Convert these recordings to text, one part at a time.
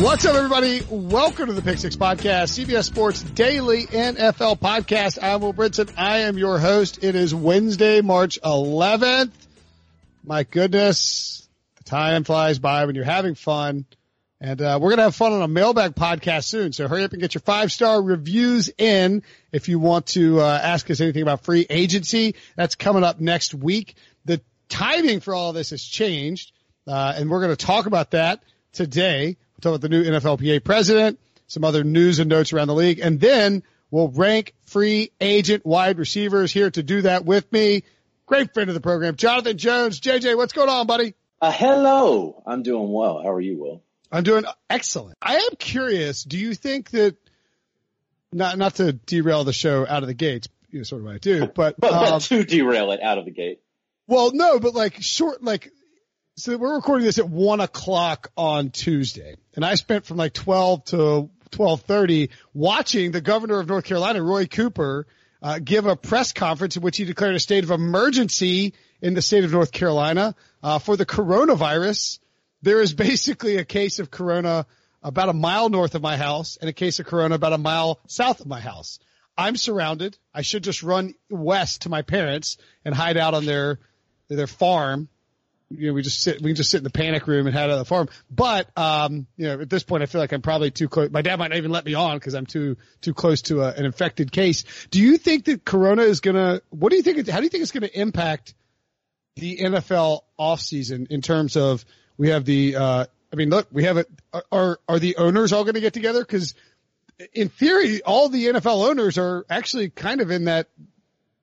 What's up, everybody? Welcome to the Pick Six Podcast, CBS Sports Daily NFL Podcast. I'm Will Brinson. I am your host. It is Wednesday, March 11th. My goodness, the time flies by when you're having fun. And uh, we're going to have fun on a mailbag podcast soon. So hurry up and get your five star reviews in if you want to uh, ask us anything about free agency. That's coming up next week. The timing for all this has changed, uh, and we're going to talk about that today. We'll talk about the new NFLPA president, some other news and notes around the league, and then we'll rank free agent wide receivers here to do that with me. Great friend of the program, Jonathan Jones. JJ, what's going on, buddy? Uh, hello. I'm doing well. How are you, Will? I'm doing excellent. I am curious. Do you think that not not to derail the show out of the gates, you know, sort of what I do, but um, to derail it out of the gate. Well, no, but like short, like so we're recording this at one o'clock on Tuesday, and I spent from like twelve to twelve thirty watching the governor of North Carolina, Roy Cooper, uh, give a press conference in which he declared a state of emergency in the state of North Carolina uh, for the coronavirus there is basically a case of corona about a mile north of my house and a case of corona about a mile south of my house. I'm surrounded. I should just run west to my parents and hide out on their their farm. You know, we just sit we can just sit in the panic room and hide out on the farm. But um, you know, at this point I feel like I'm probably too close. My dad might not even let me on because I'm too too close to a, an infected case. Do you think that corona is gonna what do you think it, how do you think it's gonna impact the NFL offseason in terms of we have the, uh, I mean, look, we have it. Are, are the owners all going to get together? Cause in theory, all the NFL owners are actually kind of in that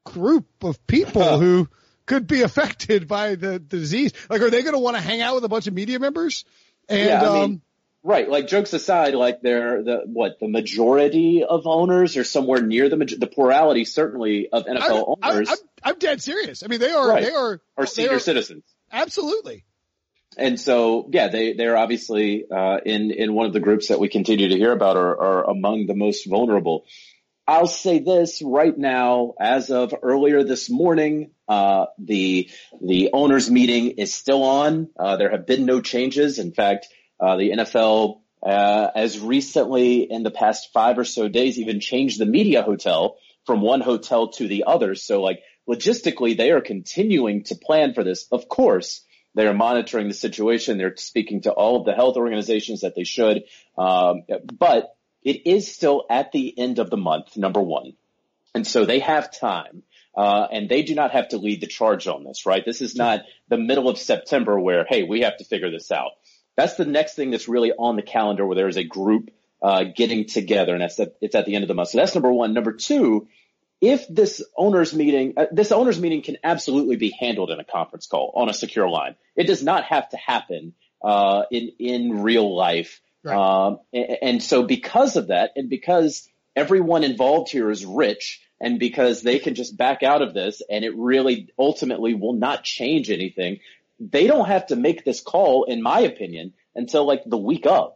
group of people who could be affected by the, the disease. Like, are they going to want to hang out with a bunch of media members? And, yeah, I mean, um, Right, like jokes aside, like they're the what the majority of owners are somewhere near the the plurality certainly of NFL I, owners. I, I'm, I'm, dead serious. I mean, they are right. they are are senior are, citizens. Absolutely and so yeah, they they're obviously uh, in in one of the groups that we continue to hear about are, are among the most vulnerable. I'll say this right now, as of earlier this morning, uh, the the owners meeting is still on. Uh, there have been no changes. In fact, uh, the NFL, uh, as recently in the past five or so days, even changed the media hotel from one hotel to the other. So, like logistically, they are continuing to plan for this. Of course, they are monitoring the situation. They're speaking to all of the health organizations that they should. Um, but it is still at the end of the month, number one. And so they have time. Uh, and they do not have to lead the charge on this, right? This is not the middle of September where, hey, we have to figure this out. That's the next thing that's really on the calendar where there is a group uh, getting together, and that's at, it's at the end of the month. So that's number one. Number two if this owners meeting, uh, this owners meeting can absolutely be handled in a conference call on a secure line. It does not have to happen uh, in in real life. Right. Um, and, and, so because of that, and because everyone involved here is rich, and because they can just back out of this, and it really ultimately will not change anything, they don't have to make this call, in my opinion, until like the week of.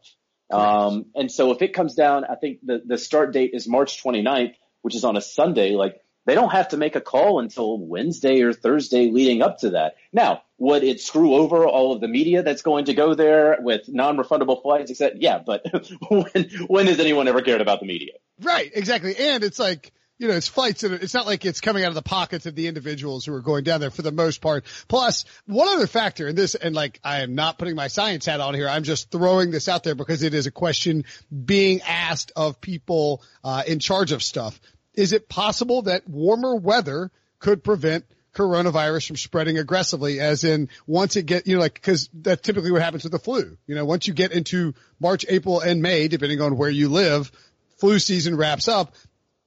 Um, and so if it comes down, I think the, the start date is March 29th which is on a Sunday, like they don't have to make a call until Wednesday or Thursday leading up to that. Now, would it screw over all of the media that's going to go there with non-refundable flights? Except, yeah, but when when has anyone ever cared about the media? Right, exactly. And it's like you know, it's flights and it's not like it's coming out of the pockets of the individuals who are going down there for the most part. Plus, one other factor in this, and like I am not putting my science hat on here, I'm just throwing this out there because it is a question being asked of people uh, in charge of stuff. Is it possible that warmer weather could prevent coronavirus from spreading aggressively as in once it get, you know, like, cause that's typically what happens with the flu. You know, once you get into March, April and May, depending on where you live, flu season wraps up.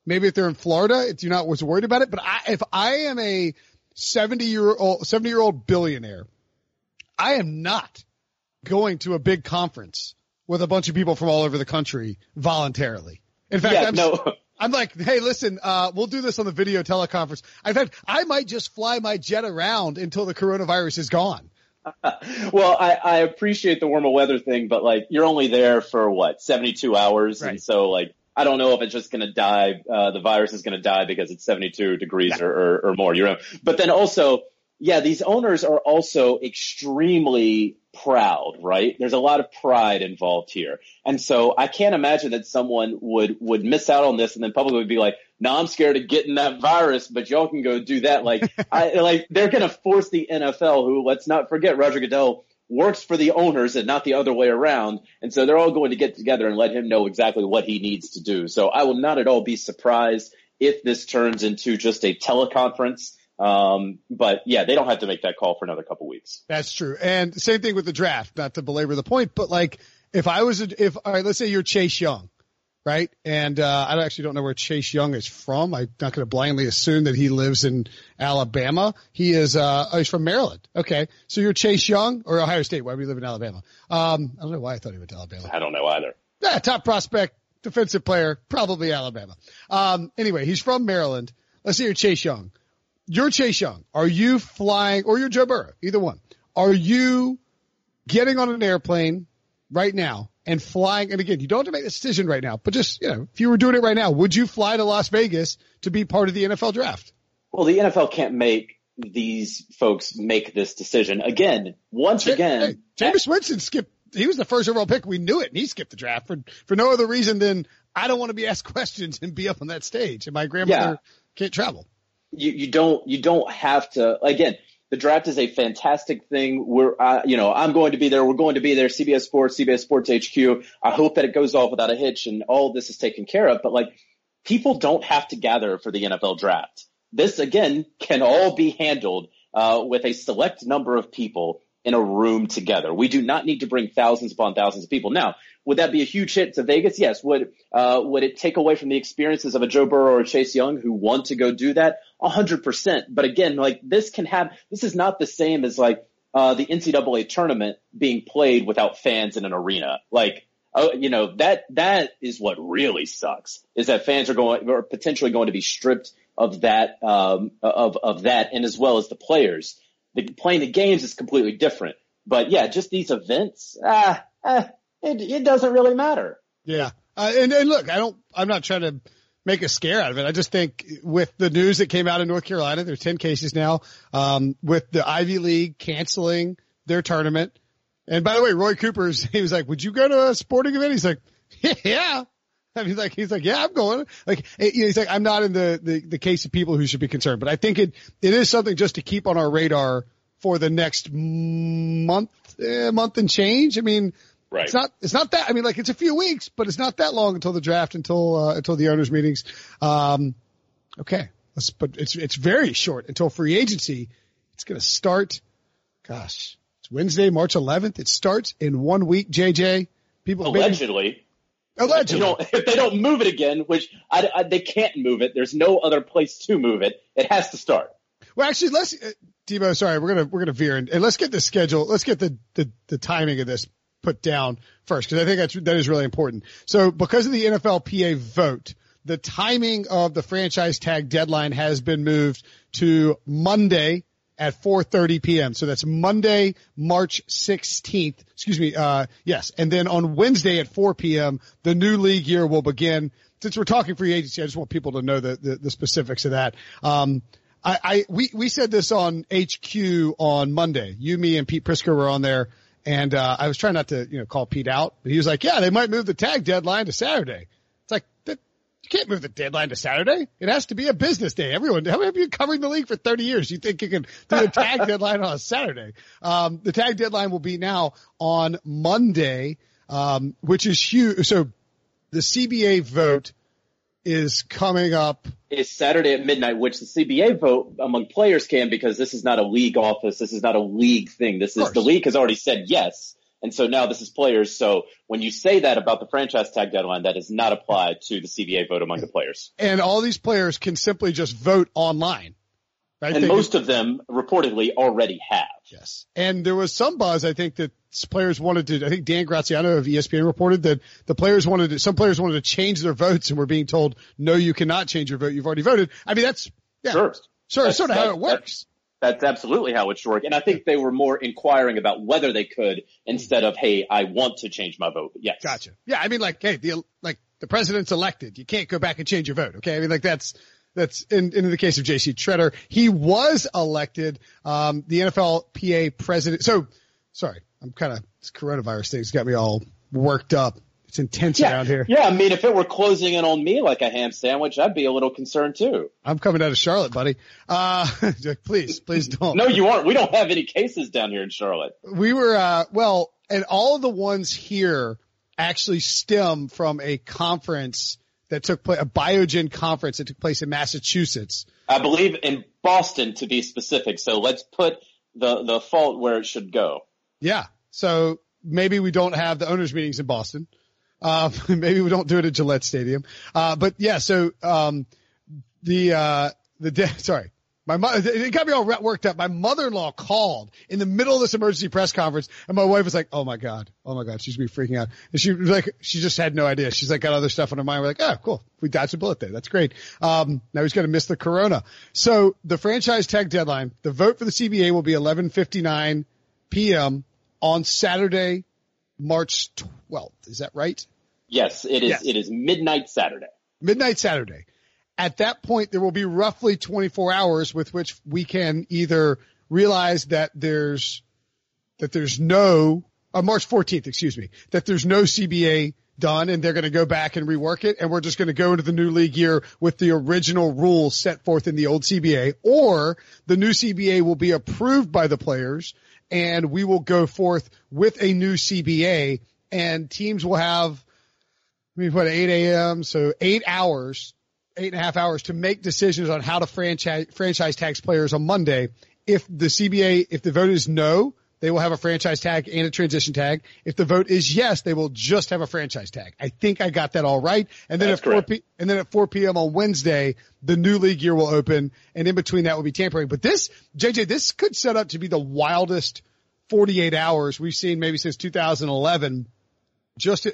Maybe if they're in Florida, if you're not was worried about it. But I, if I am a 70 year old, 70 year old billionaire, I am not going to a big conference with a bunch of people from all over the country voluntarily. In fact, yeah, I'm, no. I'm like, hey, listen, uh, we'll do this on the video teleconference. In fact, I might just fly my jet around until the coronavirus is gone. well, I, I appreciate the warmer weather thing, but like you're only there for what 72 hours, Right. and so like I don't know if it's just going to die. Uh, the virus is going to die because it's 72 degrees or, or, or more. You know, but then also, yeah, these owners are also extremely proud, right? There's a lot of pride involved here, and so I can't imagine that someone would would miss out on this and then publicly would be like, "No, I'm scared of getting that virus, but y'all can go do that." Like, I like they're going to force the NFL, who let's not forget, Roger Goodell works for the owners and not the other way around. And so they're all going to get together and let him know exactly what he needs to do. So I will not at all be surprised if this turns into just a teleconference. Um, but yeah, they don't have to make that call for another couple weeks. That's true. And same thing with the draft, not to belabor the point, but like if I was, a, if, all right, let's say you're Chase Young, right? And, uh, I actually don't know where Chase Young is from. I'm not going to blindly assume that he lives in Alabama. He is, uh, oh, he's from Maryland. Okay. So you're Chase Young or Ohio State. Why do you live in Alabama? Um, I don't know why I thought he went to Alabama. I don't know either. Yeah, top prospect, defensive player, probably Alabama. Um, anyway, he's from Maryland. Let's say you're Chase Young. You're Chase Young. Are you flying, or you're Joe Burrow, either one. Are you getting on an airplane right now and flying? And again, you don't have to make a decision right now, but just, you know, if you were doing it right now, would you fly to Las Vegas to be part of the NFL draft? Well, the NFL can't make these folks make this decision again. Once Hey, again, Jameis Winston skipped. He was the first overall pick. We knew it, and he skipped the draft for for no other reason than I don't want to be asked questions and be up on that stage, and my grandmother can't travel. You, you don't you don't have to again the draft is a fantastic thing. We're uh, you know i'm going to be there. We're going to be there. Cbs sports cbs sports hq i hope that it goes off without a hitch and all this is taken care of but like people don't have to gather for the nfl draft. This again can all be handled uh, with a select number of people in a room together. We do not need to bring thousands upon thousands of people. Now, would that be a huge hit to Vegas? Yes. Would uh, would it take away from the experiences of a Joe Burrow or a Chase Young who want to go do that? A hundred percent. But again, like this can have this is not the same as like uh, the NCAA tournament being played without fans in an arena. Like oh, you know that that is what really sucks is that fans are going are potentially going to be stripped of that um, of of that, and as well as the players. The, playing the games is completely different. But yeah, just these events, ah, ah it, it doesn't really matter. Yeah. Uh, and, and look, I don't, I'm not trying to make a scare out of it. I just think with the news that came out in North Carolina, there's 10 cases now, um, with the Ivy League canceling their tournament. And by the way, Roy Cooper's, he was like, would you go to a sporting event? He's like, yeah. I mean, like, he's like, yeah, I'm going. Like, it- he's like, I'm not in the, the, the case of people who should be concerned, but I think it, it is something just to keep on our radar for the next month, eh, month and change. I mean, Right. it's not, it's not that, I mean, like it's a few weeks, but it's not that long until the draft, until, uh, until the owners meetings. Um, okay. Let's, but it's, it's very short until free agency. It's going to start. Gosh, it's Wednesday, March 11th. It starts in one week, JJ. People, maybe- Allegedly. If they, don't, if they don't move it again, which I, I- they can't move it, there's no other place to move it. It has to start. Well, actually, let's, uh, Devo, sorry, we're gonna we're gonna veer and, and let's get the schedule. Let's get the the, the timing of this put down first because I think that's that is really important. So, because of the NFLPA vote, the timing of the franchise tag deadline has been moved to Monday at 4:30 p.m. So that's Monday, March 16th. Excuse me. Uh, yes, and then on Wednesday at 4 p.m. the new league year will begin. Since we're talking free agency, I just want people to know the the, the specifics of that. Um, I, I we we said this on HQ on Monday. You, me, and Pete Prisco were on there, and uh, I was trying not to you know call Pete out, but he was like, "Yeah, they might move the tag deadline to Saturday." It's like that, you can't move the deadline to Saturday. It has to be a business day. Everyone, how many of you been covering the league for thirty years? You think you can do the tag deadline on a Saturday? Um, the tag deadline will be now on Monday, um, which is huge. So the CBA vote is coming up is Saturday at midnight, which the CBA vote among players can because this is not a league office. This is not a league thing. This is the league has already said yes. And so now this is players. So when you say that about the franchise tag deadline, that does not apply to the CBA vote among the players. And all these players can simply just vote online. Right? And they most of them reportedly already have. Yes. And there was some buzz, I think, that players wanted to, I think Dan Graziano of ESPN reported that the players wanted to, some players wanted to change their votes and were being told, no, you cannot change your vote. You've already voted. I mean, that's, yeah, sure. Sure. That's, sort of how it works. That's, absolutely how it should work. And I think they were more inquiring about whether they could instead of, hey, I want to change my vote. Yes. Gotcha. Yeah. I mean, like, hey, the, like, the president's elected. You can't go back and change your vote. Okay. I mean, like, that's, that's in, in the case of JC Tretter. He was elected, um, the NFLPA president. So, sorry, I'm kind of this coronavirus thing's got me all worked up. It's intense yeah, around here. Yeah, I mean, if it were closing in on me like a ham sandwich, I'd be a little concerned too. I'm coming out of Charlotte, buddy. Uh, please, please don't. no, you aren't. We don't have any cases down here in Charlotte. We were, uh, well, and all of the ones here actually stem from a conference that took place, a Biogen conference that took place in Massachusetts. I believe in Boston to be specific. So let's put the, the fault where it should go. Yeah. So maybe we don't have the owners meetings in Boston. Uh, maybe we don't do it at Gillette Stadium. Uh, but yeah, so, um, the, uh, the, de- sorry, my mother, it got me all worked up. My mother-in-law called in the middle of this emergency press conference and my wife was like, Oh my God. Oh my God. She's gonna be freaking out. And she was like, she just had no idea. She's like, got other stuff on her mind. We're like, Oh, cool. We dodged a bullet there. That's great. Um, now he's going to miss the corona. So the franchise tag deadline, the vote for the CBA will be 1159 PM on Saturday, March 12th. Is that right? Yes, it is. Yes. It is midnight Saturday. Midnight Saturday. At that point, there will be roughly 24 hours with which we can either realize that there's, that there's no, uh, March 14th, excuse me, that there's no CBA done and they're going to go back and rework it and we're just going to go into the new league year with the original rules set forth in the old CBA or the new CBA will be approved by the players and we will go forth with a new CBA and teams will have, Mean, what, 8 a.m. So eight hours, eight and a half hours to make decisions on how to franchise, franchise tax players on Monday. If the CBA, if the vote is no, they will have a franchise tag and a transition tag. If the vote is yes, they will just have a franchise tag. I think I got that all right. And then That's at 4 p- and then at 4 p.m. on Wednesday, the new league year will open and in between that will be tampering. But this, JJ, this could set up to be the wildest 48 hours we've seen maybe since 2011 just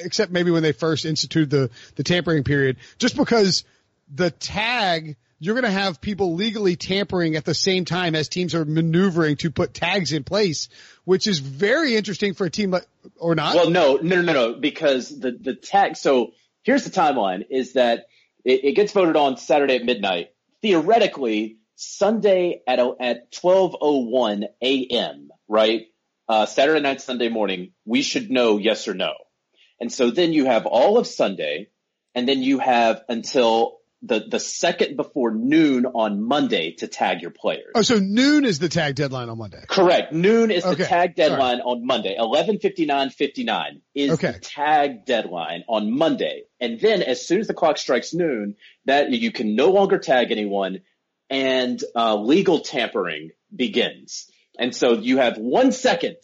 except maybe when they first instituted the the tampering period just because the tag you're going to have people legally tampering at the same time as teams are maneuvering to put tags in place, which is very interesting for a team like, or not. Well, no, no, no, no, because the, the tag, so here's the timeline is that it, it gets voted on Saturday at midnight. Theoretically, Sunday at, at 1201 a.m., right? Uh, Saturday night, Sunday morning, we should know yes or no. And so then you have all of Sunday and then you have until the the second before noon on Monday to tag your players. Oh, so noon is the tag deadline on Monday. Correct. Noon is okay. the tag deadline on Monday. Eleven fifty nine fifty nine is okay. the tag deadline on Monday. And then as soon as the clock strikes noon, that you can no longer tag anyone and uh, legal tampering begins. And so you have one second,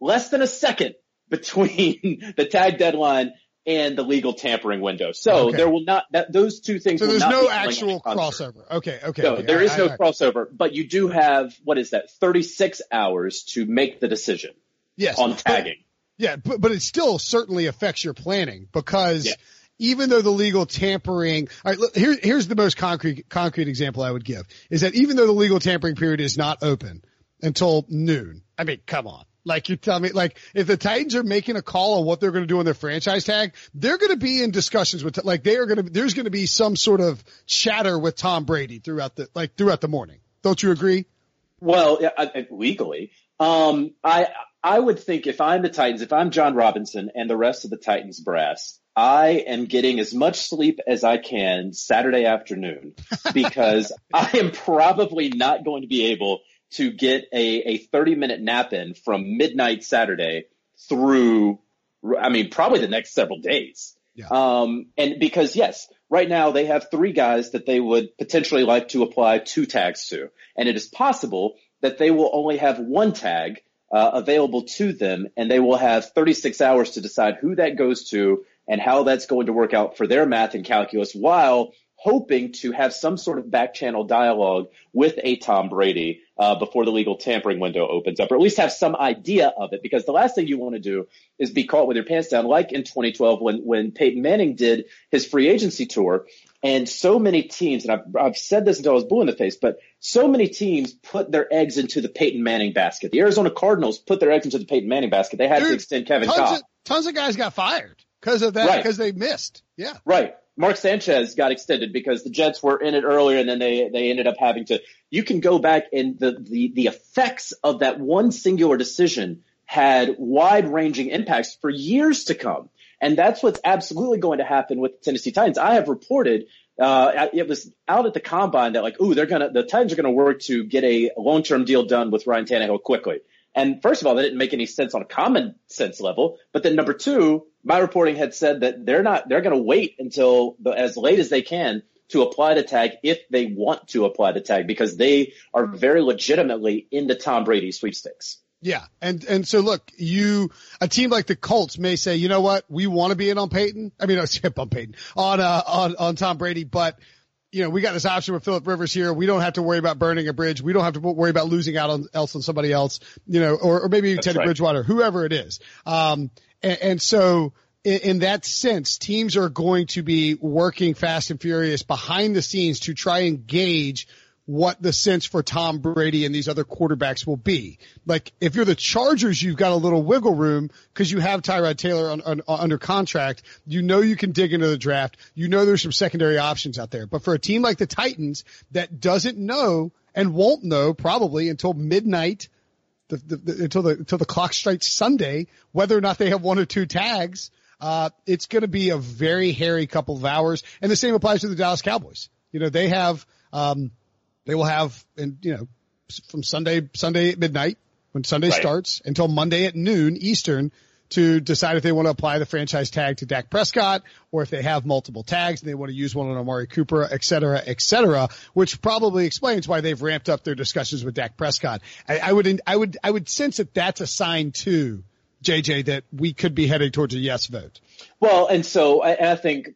less than a second between the tag deadline and the legal tampering window. So okay. there will not that those two things. So there's no actual crossover. Okay, okay. No, okay. there is no crossover, but you do have what is that? 36 hours to make the decision. Yes. On tagging. But, yeah, but but it still certainly affects your planning because. Yeah. Even though the legal tampering, all right, here, here's the most concrete, concrete example I would give is that even though the legal tampering period is not open until noon, I mean, come on Like you tell me, like if the Titans are making a call on what they're going to do on their franchise tag, they're going to be in discussions with, like they are going to, there's going to be some sort of chatter with Tom Brady throughout the, like throughout the morning. Don't you agree? Well, yeah, legally, um, I, I would think if I'm the Titans, if I'm Jon Robinson and the rest of the Titans brass, I am getting as much sleep as I can Saturday afternoon because I am probably not going to be able to get a, a 30 minute nap in from midnight Saturday through, I mean, probably the next several days. Yeah. Um, and because yes, right now they have three guys that they would potentially like to apply two tags to. And it is possible that they will only have one tag uh, available to them and they will have 36 hours to decide who that goes to and how that's going to work out for their math and calculus while hoping to have some sort of back channel dialogue with a Tom Brady uh, before the legal tampering window opens up, or at least have some idea of it. Because the last thing you want to do is be caught with your pants down, like in 2012 when when Peyton Manning did his free agency tour. And so many teams, and I've, I've said this until I was blue in the face, but so many teams put their eggs into the Peyton Manning basket. The Arizona Cardinals put their eggs into the Peyton Manning basket. They had Dude, to extend Kevin tons Of, tons of guys got fired because of that, because right. they missed. Yeah. Right. Mark Sanchez got extended because the Jets were in it earlier and then they, they ended up having to, you can go back and the, the, the effects of that one singular decision had wide ranging impacts for years to come. And that's what's absolutely going to happen with the Tennessee Titans. I have reported, uh, it was out at the combine that like, ooh, they're going to, the Titans are going to work to get a long-term deal done with Ryan Tannehill quickly. And first of all, that didn't make any sense on a common sense level. But then number two, my reporting had said that they're not, they're going to wait until the, as late as they can to apply the tag if they want to apply the tag because they are very legitimately into Tom Brady sweepstakes. Yeah. And, and so look, you, a team like the Colts may say, you know what? We want to be in on Peyton. I mean, I skip on Peyton on, uh, on, on Tom Brady, but you know, we got this option with Philip Rivers here. We don't have to worry about burning a bridge. We don't have to worry about losing out on else on somebody else, you know, or, or maybe Teddy right. Bridgewater, whoever it is. Um, and, and so in, in, that sense, teams are going to be working fast and furious behind the scenes to try and gauge what the sense for Tom Brady and these other quarterbacks will be. Like if you're the Chargers, you've got a little wiggle room because you have Tyrod Taylor on, on, under contract. You know you can dig into the draft. You know there's some secondary options out there. But for a team like the Titans that doesn't know and won't know probably until midnight, the, the, the, until the until the clock strikes Sunday, whether or not they have one or two tags. Uh, it's going to be a very hairy couple of hours, and the same applies to the Dallas Cowboys. You know they have. Um, they will have, and you know, from Sunday, Sunday at midnight when Sunday right. starts until Monday at noon Eastern to decide if they want to apply the franchise tag to Dak Prescott or if they have multiple tags and they want to use one on Amari Cooper, et cetera, et cetera, which probably explains why they've ramped up their discussions with Dak Prescott. I, I would, I would, I would sense that that's a sign too JJ, that we could be heading towards a yes vote. Well, and so I, I, think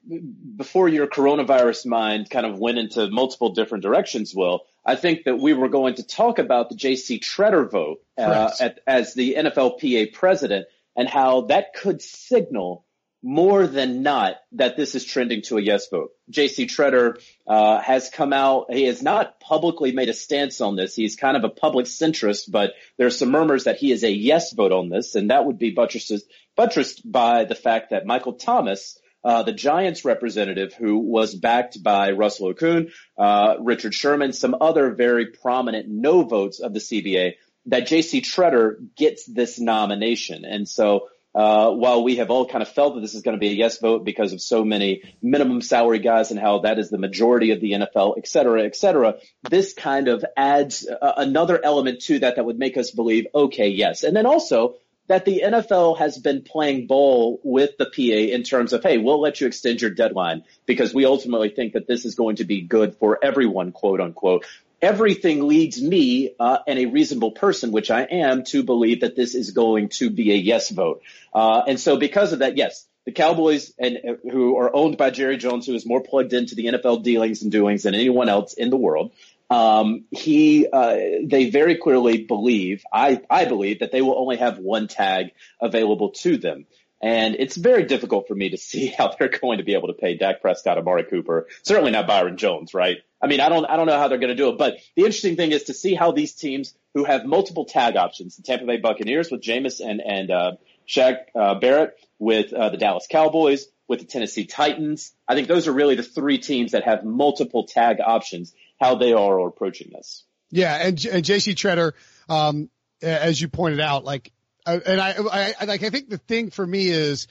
before your coronavirus mind kind of went into multiple different directions, Will, I think that we were going to talk about the J.C. Tretter vote uh, at, as the NFLPA president and how that could signal more than not that this is trending to a yes vote. J.C. Tretter uh, has come out. He has not publicly made a stance on this. He's kind of a public centrist, but there's some murmurs that he is a yes vote on this, and that would be buttressed, buttressed by the fact that Michael Thomas, uh, the Giants representative who was backed by Russell Okung, uh, Richard Sherman, some other very prominent no votes of the CBA, that J.C. Tretter gets this nomination. And so uh, while we have all kind of felt that this is going to be a yes vote because of so many minimum salary guys and how that is the majority of the NFL, et cetera, et cetera, this kind of adds uh, another element to that that would make us believe, okay, yes. And then also that the NFL has been playing ball with the PA in terms of, hey, we'll let you extend your deadline because we ultimately think that this is going to be good for everyone, quote unquote everything leads me uh, and a reasonable person, which I am, to believe that this is going to be a yes vote. Uh, and so because of that, yes, the Cowboys and uh, who are owned by Jerry Jones, who is more plugged into the NFL dealings and doings than anyone else in the world. Um, he, uh, they very clearly believe, I, I believe that they will only have one tag available to them. And it's very difficult for me to see how they're going to be able to pay Dak Prescott, Amari Cooper, certainly not Byron Jones, right? I mean, I don't, I don't know how they're going to do it, but the interesting thing is to see how these teams who have multiple tag options, the Tampa Bay Buccaneers with Jameis and, and, uh, Shaq, uh, Barrett with, uh, the Dallas Cowboys, with the Tennessee Titans. I think those are really the three teams that have multiple tag options, how they are approaching this. Yeah. And, and JC Tretter, um, as you pointed out, like, and I, I, like, I think the thing for me is,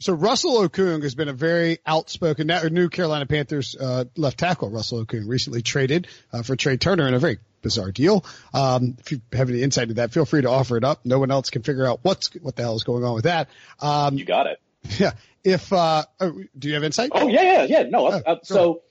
so Russell Okung has been a very outspoken, new Carolina Panthers, uh, left tackle. Russell Okung recently traded, uh, for Trai Turner in a very bizarre deal. Um, if you have any insight into that, feel free to offer it up. No one else can figure out what's, what the hell is going on with that. Um, you got it. Yeah. If, uh, oh, do you have insight? Oh, yeah, yeah, yeah. No, uh, oh, so,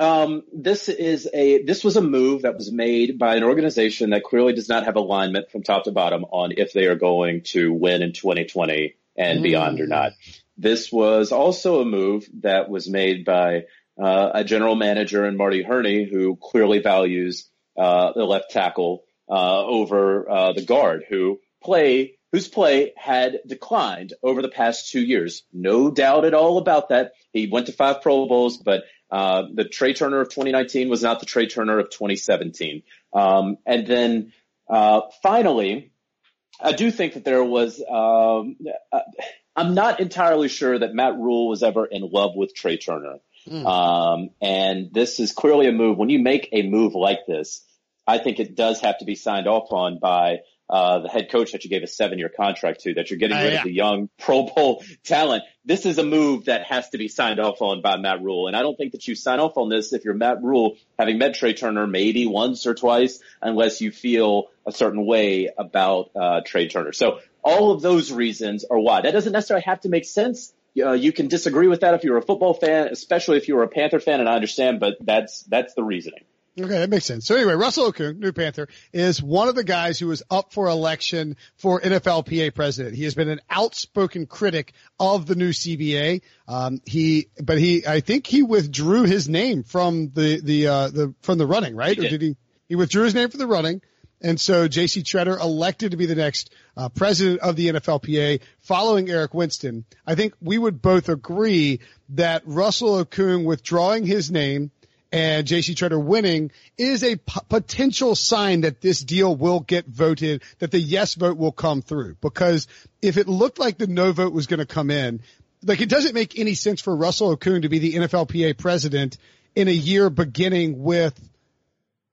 um, this is a this was a move that was made by an organization that clearly does not have alignment from top to bottom on if they are going to win in 2020 and mm. beyond or not. This was also a move that was made by uh, a general manager in Marty Hurney who clearly values uh, the left tackle uh, over uh, the guard who play whose play had declined over the past two years. No doubt at all about that. He went to five Pro Bowls, but uh, the Trai Turner of 2019 was not the Trai Turner of 2017. Um, and then uh, finally, I do think that there was. Um, uh, I'm not entirely sure that Matt Rhule was ever in love with Trai Turner. Mm. Um, and this is clearly a move. When you make a move like this, I think it does have to be signed off on by uh, the head coach that you gave a seven year contract to, that you're getting uh, rid yeah. of the young Pro Bowl talent. This is a move that has to be signed off on by Matt Rhule. And I don't think that you sign off on this if you're Matt Rhule, having met Trai Turner maybe once or twice, unless you feel a certain way about, uh, Trai Turner. So all of those reasons are why. That doesn't necessarily have to make sense. Uh, you can disagree with that if you're a football fan, especially if you're a Panther fan, and I understand, but that's, that's the reasoning. Okay, that makes sense. So anyway, Russell Okung, new Panther, is one of the guys who is up for election for NFLPA president. He has been an outspoken critic of the new CBA. Um, he, but he, I think he withdrew his name from the, the, uh, the, from the running, right? Did. Or did he, he withdrew his name from the running. And so JC Tretter elected to be the next uh, president of the NFLPA following Eric Winston. I think we would both agree that Russell Okung withdrawing his name and JC Tretter winning is a p- potential sign that this deal will get voted, that the yes vote will come through. Because if it looked like the no vote was going to come in, like it doesn't make any sense for Russell Okung to be the NFLPA president in a year beginning with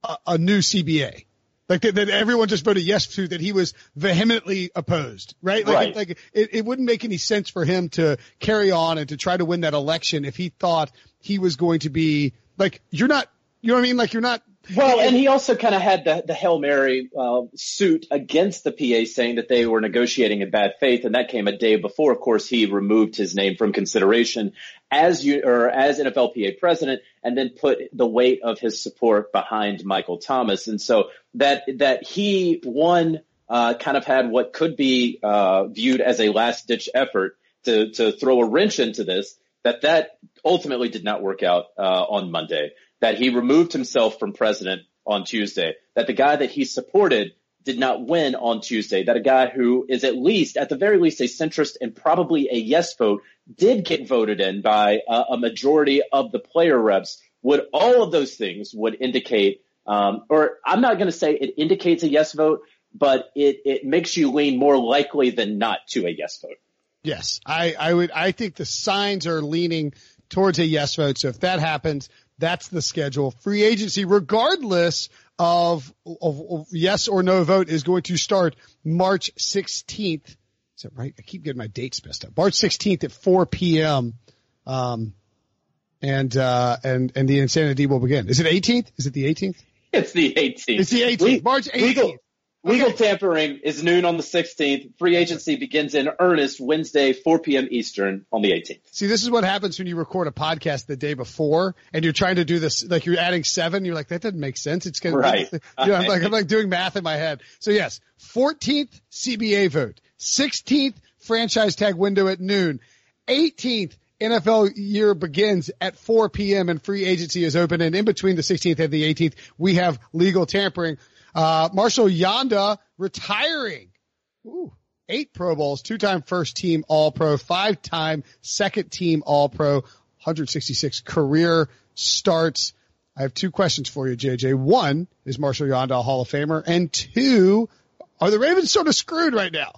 a, a new CBA. Like that, that, everyone just voted yes to that he was vehemently opposed, right? Like, right. like it, it wouldn't make any sense for him to carry on and to try to win that election if he thought he was going to be like you're not, you know what I mean? Like you're not. Well, and he also kind of had the, the Hail Mary uh, suit against the PA saying that they were negotiating in bad faith, and that came a day before. Of course, he removed his name from consideration as you or as NFLPA president, and then put the weight of his support behind Michael Thomas, and so that that he one uh, kind of had what could be uh, viewed as a last ditch effort to to throw a wrench into this that that ultimately did not work out uh, on Monday. That he removed himself from president on Tuesday. That the guy that he supported did not win on Tuesday. That a guy who is at least, at the very least, a centrist and probably a yes vote did get voted in by a, a majority of the player reps. Would all of those things would indicate, um, or I'm not going to say it indicates a yes vote, but it it makes you lean more likely than not to a yes vote. Yes, I, I would. I think the signs are leaning towards a yes vote. So if that happens, that's the schedule. Free agency, regardless of, of, of yes or no vote, is going to start March 16th. Is that right? I keep getting my dates messed up. March 16th at 4 p.m. Um, and uh, and and the insanity will begin. Is it 18th? Is it the 18th? It's the 18th. It's the 18th. March 18th. Legal, Legal okay. tampering is noon on the 16th. Free agency begins in earnest Wednesday, 4 p.m. Eastern on the 18th. See, this is what happens when you record a podcast the day before and you're trying to do this, like you're adding seven. You're like, that doesn't make sense. It's going right. to, you know, I'm like, I'm like doing math in my head. So yes, 14th CBA vote, 16th franchise tag window at noon, 18th NFL year begins at 4 p.m. and free agency is open. And in between the 16th and the 18th, we have legal tampering. Uh, Marshall Yanda retiring. Ooh, eight Pro Bowls, two-time first team All-Pro, five-time second team All-Pro, 166 career starts. I have two questions for you, JJ. One, is Marshall Yanda a Hall of Famer? And two, are the Ravens sort of screwed right now?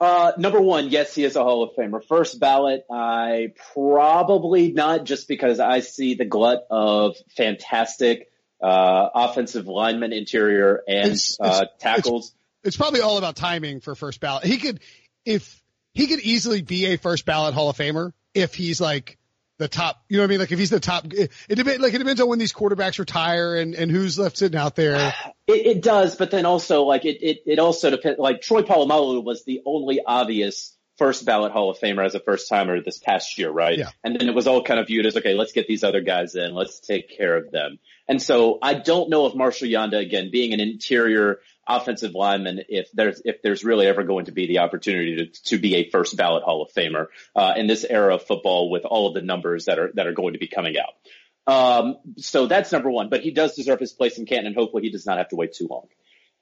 Uh, number one, yes, he is a Hall of Famer. First ballot, I probably not just because I see the glut of fantastic uh, offensive lineman, interior, and it's, uh, it's, tackles. It's, it's, probably all about timing for first ballot. He could, if he could easily be a first ballot Hall of Famer if he's like the top, you know what I mean? Like if he's the top, it, it depends, like it depends on when these quarterbacks retire and, and who's left sitting out there. It, it does, but then also like it, it, it also depends, like Troy Polamalu was the only obvious first ballot Hall of Famer as a first timer this past year, right? Yeah. And then it was all kind of viewed as, okay, let's get these other guys in. Let's take care of them. And so I don't know if Marshall Yanda, again, being an interior offensive lineman, if there's, if there's really ever going to be the opportunity to, to be a first ballot Hall of Famer, uh, in this era of football with all of the numbers that are, that are going to be coming out. Um, so that's number one, but he does deserve his place in Canton and hopefully he does not have to wait too long.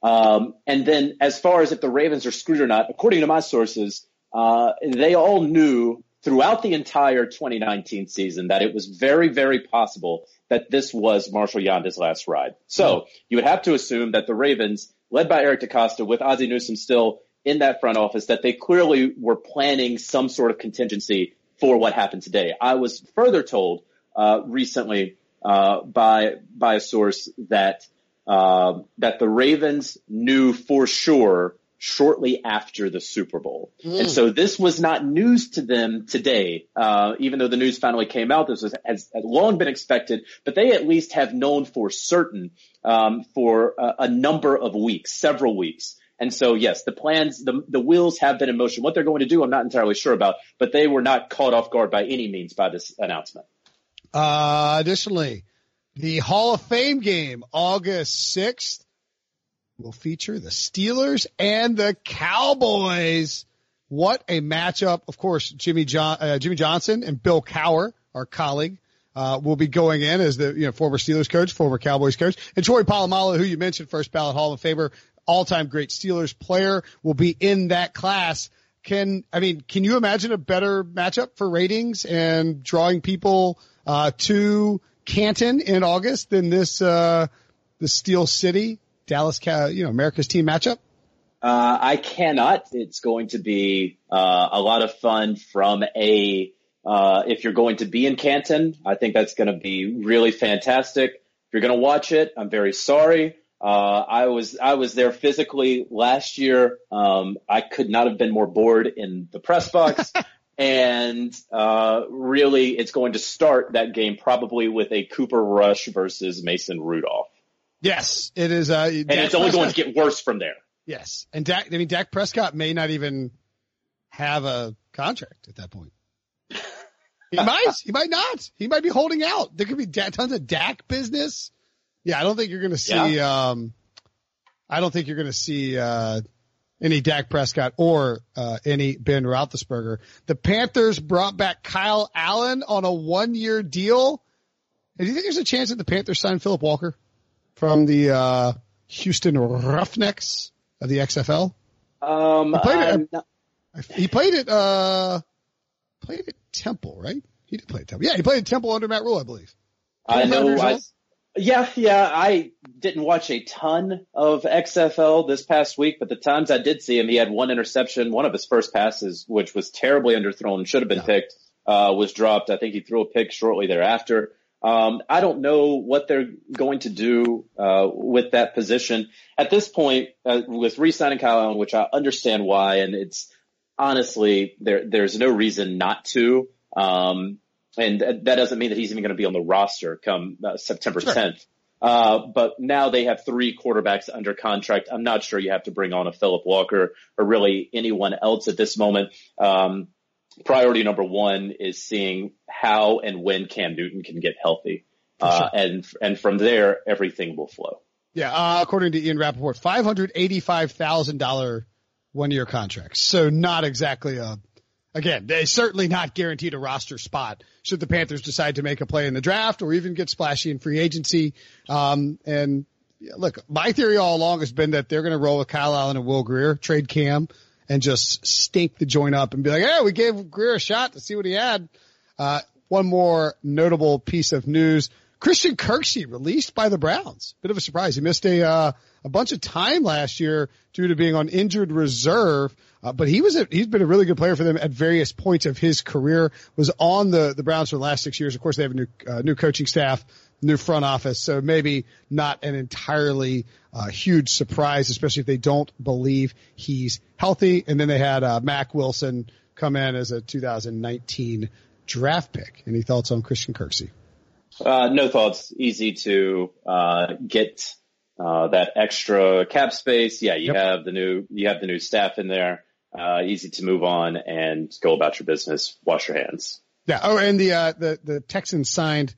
Um, and then as far as if the Ravens are screwed or not, according to my sources, uh, they all knew throughout the entire 2019 season that it was very, very possible that this was Marshall Yanda's last ride. So you would have to assume that the Ravens, led by Eric DeCosta, with Ozzie Newsome still in that front office, that they clearly were planning some sort of contingency for what happened today. I was further told uh, recently uh, by by a source that uh, that the Ravens knew for sure shortly after the Super Bowl. Mm. And so this was not news to them today, uh, even though the news finally came out. This was, has, has, long been expected, but they at least have known for certain um, for a, a number of weeks, several weeks. And so, yes, the plans, the, the wheels have been in motion. What they're going to do, I'm not entirely sure about, but they were not caught off guard by any means by this announcement. Uh, additionally, the Hall of Fame game, August 6th will feature the Steelers and the Cowboys. What a matchup. Of course, Jimmy John, uh, Jimmy Johnson and Bill Cowher, our colleague, uh, will be going in as the, you know, former Steelers coach, former Cowboys coach. And Troy Polamalu, who you mentioned, first ballot Hall of Famer, all-time great Steelers player, will be in that class. Can, I mean, can you imagine a better matchup for ratings and drawing people, uh, to Canton in August than this, uh, the Steel City Dallas, you know, America's team matchup? Uh, I cannot. It's going to be uh, a lot of fun from a. Uh, if you're going to be in Canton, I think that's going to be really fantastic. If you're going to watch it, I'm very sorry. Uh, I was I was there physically last year. Um, I could not have been more bored in the press box. and uh, really, it's going to start that game probably with a Cooper Rush versus Mason Rudolph. Yes, it is. Uh, and it's only going to get worse from there. Yes, and Dak. I mean, Dak Prescott may not even have a contract at that point. He might. He might not. He might be holding out. There could be tons of Dak business. Yeah, I don't think you're going to see. Yeah. Um, I don't think you're going to see uh, any Dak Prescott or uh, any Ben Roethlisberger. The Panthers brought back Kyle Allen on a one-year deal. do you think there's a chance that the Panthers sign Philip Walker? From the uh, Houston Roughnecks of the XFL? Um, he played it. Not... He played it. Uh, played at Temple, right? He did play at Temple. Yeah, he played at Temple under Matt Rhule, I believe. I know. I, yeah, yeah. I didn't watch a ton of XFL this past week, but the times I did see him, he had one interception. One of his first passes, which was terribly underthrown, should have been yeah. picked, uh, was dropped. I think he threw a pick shortly thereafter. Um, I don't know what they're going to do uh, with that position at this point uh, with re-signing Kyle Allen, which I understand why, and it's honestly there. There's no reason not to, um, and that doesn't mean that he's even going to be on the roster come uh, September sure. 10th. Uh, but now they have three quarterbacks under contract. I'm not sure you have to bring on a Philip Walker or really anyone else at this moment. Um, priority number one is seeing how and when Cam Newton can get healthy. Uh, sure. and, and from there, everything will flow. Yeah. Uh, according to Ian Rapoport, $585,000 one year contract. So not exactly a, again, they certainly not guaranteed a roster spot should the Panthers decide to make a play in the draft or even get splashy in free agency. Um, and look, my theory all along has been that they're going to roll with Kyle Allen and Will Grier, trade Cam and just stink the joint up and be like, "Hey, we gave Grier a shot to see what he had." Uh, one more notable piece of news: Christian Kirksey released by the Browns. Bit of a surprise. He missed a uh, a bunch of time last year due to being on injured reserve. Uh, but he was a, he's been a really good player for them at various points of his career. Was on the the Browns for the last six years. Of course, they have a new uh, new coaching staff, new front office, so maybe not an entirely uh, huge surprise, especially if they don't believe he's healthy. And then they had uh, Mack Wilson come in as a 2019 draft pick. Any thoughts on Christian Kirksey? Uh, no thoughts. Easy to uh, get uh, that extra cap space. Yeah, you yep. have the new you have the new staff in there. Uh, easy to move on and go about your business. Wash your hands. Yeah. Oh, and the uh, the the Texans signed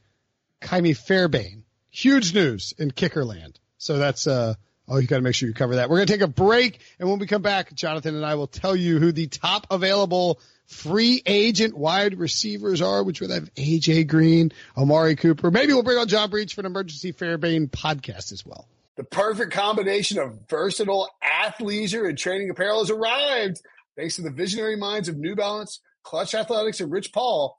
Ka'imi Fairbairn. Huge news in Kickerland. So that's uh oh you got to make sure you cover that. We're gonna take a break, and when we come back, Jonathan and I will tell you who the top available free agent wide receivers are, which would have AJ Green, Amari Cooper. Maybe we'll bring on John Breech for an emergency Fairbairn podcast as well. The perfect combination of versatile athleisure and training apparel has arrived. Thanks to the visionary minds of New Balance, Clutch Athletics, and Rich Paul,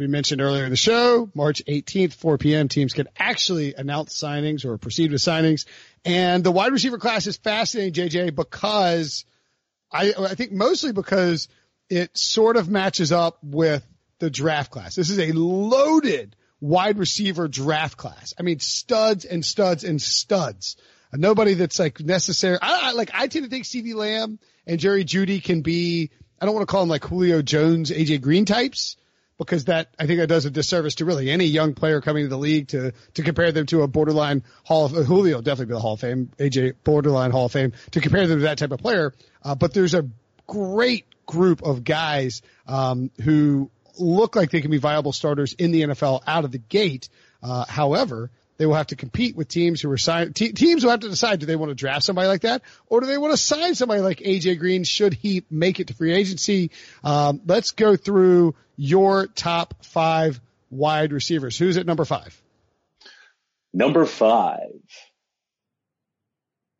We mentioned earlier in the show, March 18th, 4 p.m. teams can actually announce signings or proceed with signings. And the wide receiver class is fascinating, JJ, because I, I think mostly because it sort of matches up with the draft class. This is a loaded wide receiver draft class. I mean, studs and studs and studs nobody that's like necessary. I, I like I tend to think CeeDee Lamb and Jerry Jeudy can be. I don't want to call them like Julio Jones, AJ Green types because that I think that does a disservice to really any young player coming to the league to to compare them to a borderline Hall of Julio definitely be the Hall of Fame, AJ borderline Hall of Fame to compare them to that type of player. Uh, but there's a great group of guys um, who look like they can be viable starters in the NFL out of the gate. Uh, however, they will have to compete with teams who are signed. Te- teams will have to decide: do they want to draft somebody like that, or do they want to sign somebody like AJ Green? Should he make it to free agency? Um, let's go through your top five wide receivers. Who's at number five? Number five.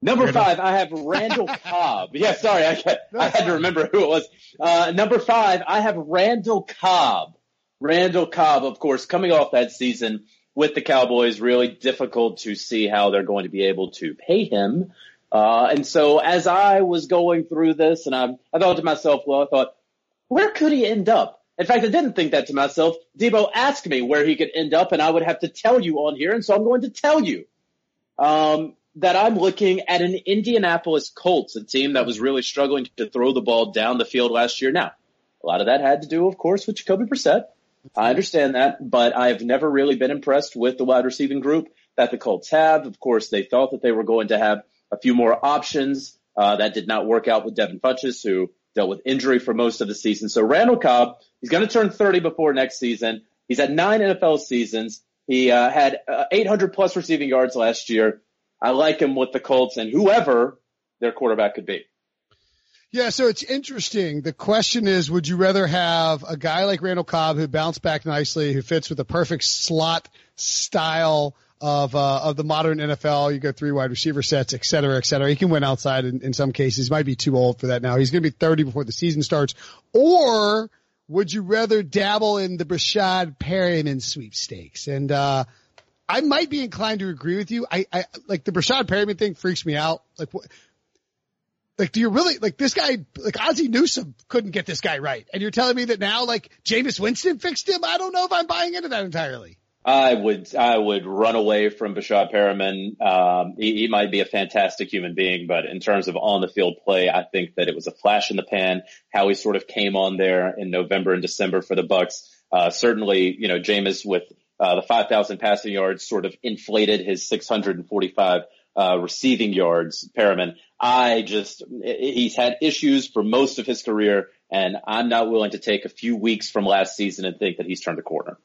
Number five, I have Randall Cobb. Yeah, sorry, I, I had to remember who it was. Uh, number five, I have Randall Cobb. Randall Cobb, of course, coming off that season with the Cowboys, really difficult to see how they're going to be able to pay him. Uh, and so as I was going through this and I, I thought to myself, well, I thought, where could he end up? In fact, I didn't think that to myself. Debo asked me where he could end up and I would have to tell you on here. And so I'm going to tell you, um, that I'm looking at an Indianapolis Colts, a team that was really struggling to throw the ball down the field last year. Now, a lot of that had to do, of course, with Jacoby Brissett. I understand that, but I've never really been impressed with the wide receiving group that the Colts have. Of course, they thought that they were going to have a few more options. Uh, that did not work out with Devin Funchess, who dealt with injury for most of the season. So Randall Cobb, he's going to turn 30 before next season. He's had nine NFL seasons. He uh, had uh, 800 plus receiving yards last year. I like him with the Colts and whoever their quarterback could be. Yeah, so it's interesting. The question is, would you rather have a guy like Randall Cobb who bounced back nicely, who fits with the perfect slot style of uh, of the modern NFL? You go three wide receiver sets, et cetera, et cetera. He can win outside in, in some cases. He might be too old for that now. He's going to be 30 before the season starts. Or would you rather dabble in the Breshad Perriman sweepstakes? And uh, I might be inclined to agree with you. I, I like the Breshad Perriman thing freaks me out. Like what like, do you really like this guy? Like Ozzie Newsome couldn't get this guy right, and you're telling me that now like Jameis Winston fixed him? I don't know if I'm buying into that entirely. I would I would run away from Breshad Perriman. Um, he, he, might be a fantastic human being, but in terms of on the field play, I think that it was a flash in the pan. How he sort of came on there in November and December for the Bucs. Uh, certainly, you know, Jameis with uh, the 5,000 passing yards sort of inflated his 645 uh, receiving yards. Perriman, I just he's had issues for most of his career, and I'm not willing to take a few weeks from last season and think that he's turned a corner.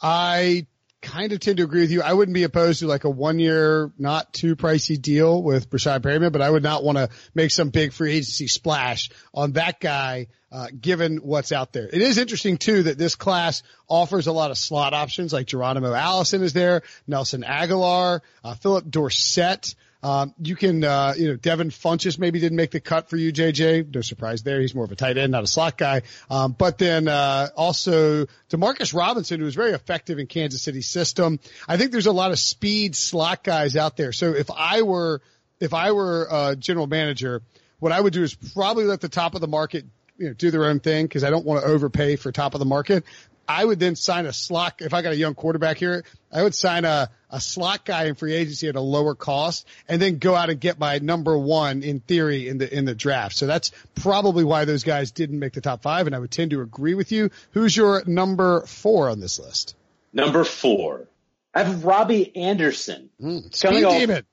I kind of tend to agree with you. I wouldn't be opposed to like a one year, not too pricey deal with Breshad Perriman, but I would not want to make some big free agency splash on that guy, uh, given what's out there. It is interesting too that this class offers a lot of slot options like Geronimo Allison is there, Nelson Agholor, uh, Phillip Dorsett, um, you can, uh, you know, Devin Funchess maybe didn't make the cut for you, JJ. No surprise there. He's more of a tight end, not a slot guy. Um, but then, uh, also Demarcus Robinson, who was very effective in Kansas City system. I think there's a lot of speed slot guys out there. So if I were, if I were a general manager, what I would do is probably let the top of the market you know, do their own thing because I don't want to overpay for top of the market. I would then sign a slot. If I got a young quarterback here, I would sign a, a slot guy in free agency at a lower cost and then go out and get my number one in theory in the, in the draft. So that's probably why those guys didn't make the top five. And I would tend to agree with you. Who's your number four on this list? Number four. I have Robbie Anderson. Mm, coming off, demon.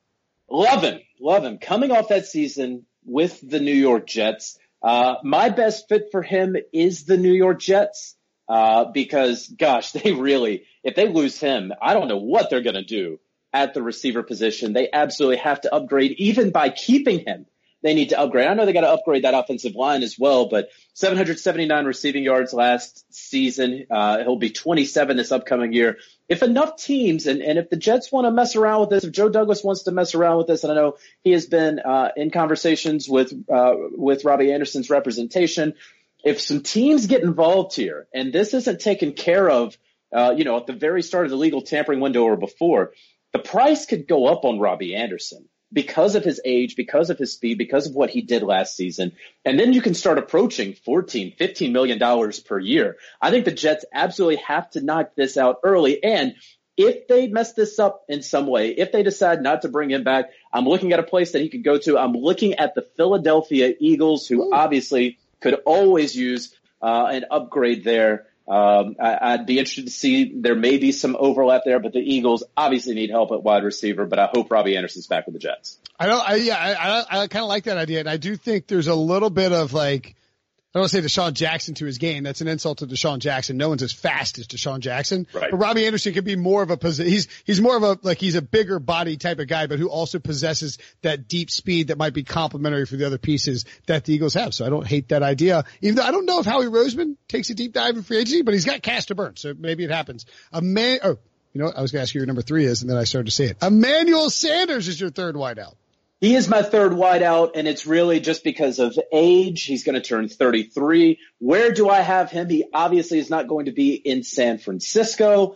Love him. Love him. Coming off that season with the New York Jets. Uh, my best fit for him is the New York Jets. Uh, because gosh, they really, if they lose him, I don't know what they're going to do at the receiver position. They absolutely have to upgrade even by keeping him. They need to upgrade. I know they got to upgrade that offensive line as well, but 779 receiving yards last season. Uh, he'll be 27 this upcoming year. If enough teams and, and if the Jets want to mess around with this, if Joe Douglas wants to mess around with this, and I know he has been uh, in conversations with uh, with Robbie Anderson's representation, if some teams get involved here and this isn't taken care of, uh, you know, at the very start of the legal tampering window or before, the price could go up on Robbie Anderson because of his age, because of his speed, because of what he did last season. And then you can start approaching 14, 15 million dollars per year. I think the Jets absolutely have to knock this out early. And if they mess this up in some way, if they decide not to bring him back, I'm looking at a place that he could go to. I'm looking at the Philadelphia Eagles, who Ooh. obviously could always use uh, an upgrade there. Um, I, would be interested to see. There may be some overlap there, but the Eagles obviously need help at wide receiver. But I hope Robbie Anderson's back with the Jets. I don't. I, yeah, I, I, I kind of like that idea, and I do think there's a little bit of like I don't want to say DeSean Jackson to his game. That's an insult to DeSean Jackson. No one's as fast as DeSean Jackson. Right. But Robbie Anderson could be more of a he's he's more of a like he's a bigger body type of guy, but who also possesses that deep speed that might be complementary for the other pieces that the Eagles have. So I don't hate that idea. Even though I don't know if Howie Roseman takes a deep dive in free agency, but he's got cash to burn, so maybe it happens. A man. Oh, you know what? I was going to ask you your number three is, and then I started to say it. Emmanuel Sanders is your third wideout. He is my third wideout, and it's really just because of age. He's going to turn 33. Where do I have him? He obviously is not going to be in San Francisco.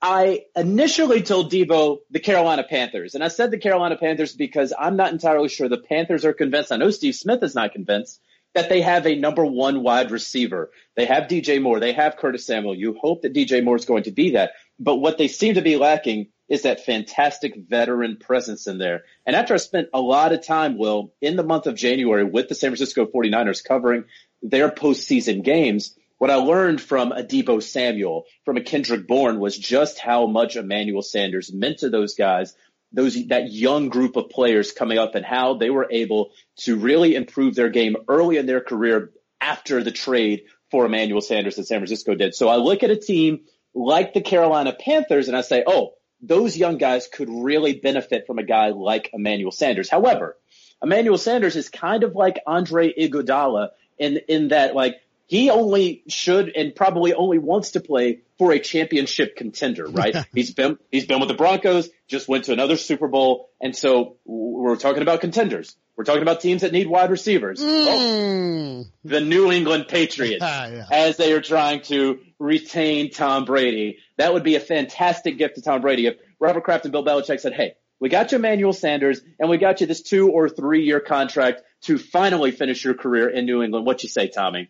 I initially told Debo the Carolina Panthers, and I said the Carolina Panthers because I'm not entirely sure the Panthers are convinced. I know Steve Smith is not convinced that they have a number one wide receiver. They have DJ Moore. They have Curtis Samuel. You hope that DJ Moore is going to be that. But what they seem to be lacking is that fantastic veteran presence in there. And after I spent a lot of time, Will, in the month of January with the San Francisco 49ers covering their postseason games, what I learned from a Deebo Samuel, from a Kendrick Bourne was just how much Emmanuel Sanders meant to those guys, those, that young group of players coming up and how they were able to really improve their game early in their career after the trade for Emmanuel Sanders that San Francisco did. So I look at a team like the Carolina Panthers and I say, oh, those young guys could really benefit from a guy like Emmanuel Sanders. However, Emmanuel Sanders is kind of like Andre Iguodala in, in that like he only should and probably only wants to play for a championship contender, right? he's been, he's been with the Broncos, just went to another Super Bowl. And so we're talking about contenders. We're talking about teams that need wide receivers. Mm. Oh, the New England Patriots, yeah. as they are trying to retain Tom Brady. That would be a fantastic gift to Tom Brady if Robert Kraft and Bill Belichick said, hey, we got you Emmanuel Sanders and we got you this two or three year contract to finally finish your career in New England. What you say, Tommy?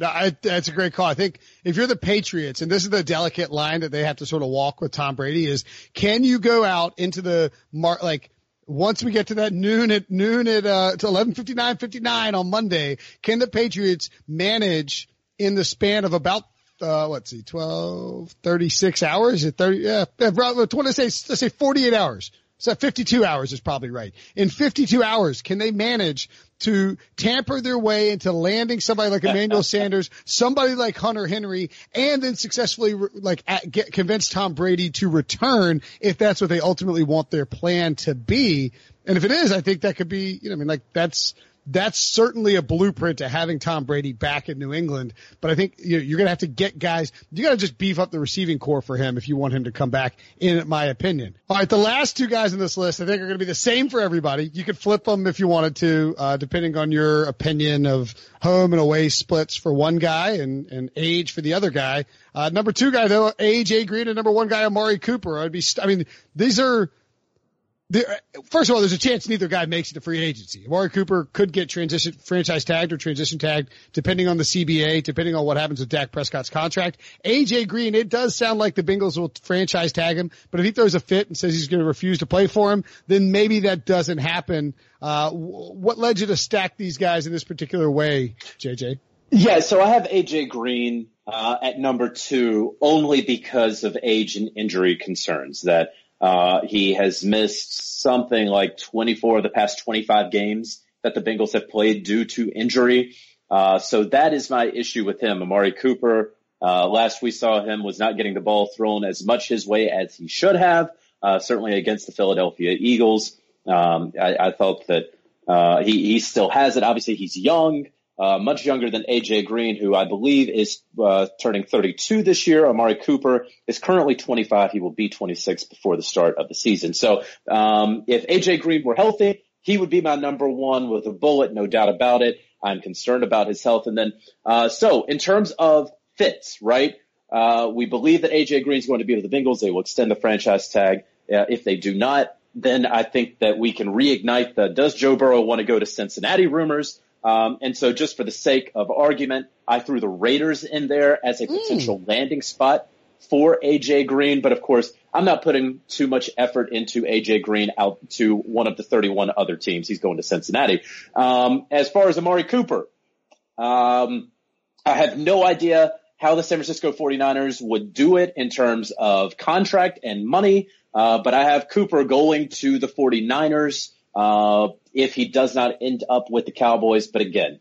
No, I, that's a great call. I think if you're the Patriots, and this is the delicate line that they have to sort of walk with Tom Brady, is can you go out into the mar like once we get to that noon at noon at uh to eleven fifty nine fifty nine on Monday, can the Patriots manage in the span of about uh let's see 12 36 hours at 30 yeah to say let's say 48 hours so 52 hours is probably right. In 52 hours, can they manage to tamper their way into landing somebody like Emmanuel Sanders, somebody like Hunter Henry, and then successfully like at, get convince Tom Brady to return if that's what they ultimately want their plan to be. And if it is, I think that could be, you know, I mean, like that's that's certainly a blueprint to having Tom Brady back in New England. But I think you are going to have to get guys. You got to just beef up the receiving core for him if you want him to come back. In my opinion. All right, the last two guys in this list, I think, are going to be the same for everybody. You could flip them if you wanted to, uh, depending on your opinion of home and away splits for one guy and and age for the other guy. Uh, number two guy though, AJ Green, and number one guy Amari Cooper. I'd be. I mean, these are there, first of all, there's a chance neither guy makes it to free agency. Amari Cooper could get transition franchise tagged or transition tagged, depending on the CBA, depending on what happens with Dak Prescott's contract. AJ Green, it does sound like the Bengals will franchise tag him, but if he throws a fit and says he's going to refuse to play for him, then maybe that doesn't happen. Uh, what led you to stack these guys in this particular way, JJ? Yeah, so I have AJ Green uh, at number two only because of age and injury concerns that uh, he has missed something like 24 of the past 25 games that the Bengals have played due to injury. Uh, so that is my issue with him. Amari Cooper, uh, last we saw him was not getting the ball thrown as much his way as he should have, uh, certainly against the Philadelphia Eagles. Um, I, I, thought that, uh, he, he still has it. Obviously he's young uh, much younger than AJ Green, who I believe is uh, turning 32 this year. Amari Cooper is currently 25. He will be 26 before the start of the season. So um, if AJ Green were healthy, he would be my number one with a bullet, no doubt about it. I'm concerned about his health. And then, uh, so in terms of fits, right? Uh, we believe that AJ Green is going to be with the Bengals. They will extend the franchise tag. Uh, if they do not, then I think that we can reignite the does Joe Burrow want to go to Cincinnati rumors? Um, and so just for the sake of argument, I threw the Raiders in there as a hmm. potential mm. landing spot for AJ Green. But of course, I'm not putting too much effort into AJ Green out to one of the 31 other teams. He's going to Cincinnati. Um, as far as Amari Cooper, um, I have no idea how the San Francisco 49ers would do it in terms of contract and money. Uh, but I have Cooper going to the 49ers. Uh, if he does not end up with the Cowboys, but again,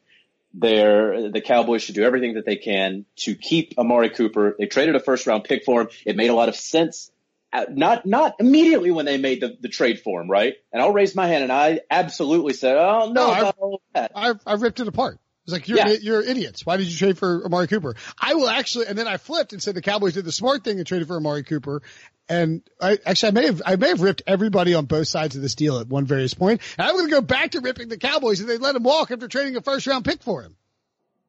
they're, the Cowboys should do everything that they can to keep Amari Cooper. They traded a first round pick for him. It made a lot of sense. Uh, not, not immediately when they made the, the trade for him, right? And I'll raise my hand and I absolutely said, oh no, no I, I, I ripped it apart. It's like you're yeah. you're idiots. Why did you trade for Amari Cooper? I will actually, and then I flipped and said the Cowboys did the smart thing and traded for Amari Cooper. And I actually I may have I may have ripped everybody on both sides of this deal at one various point. And I'm going to go back to ripping the Cowboys and they let him walk after trading a first round pick for him.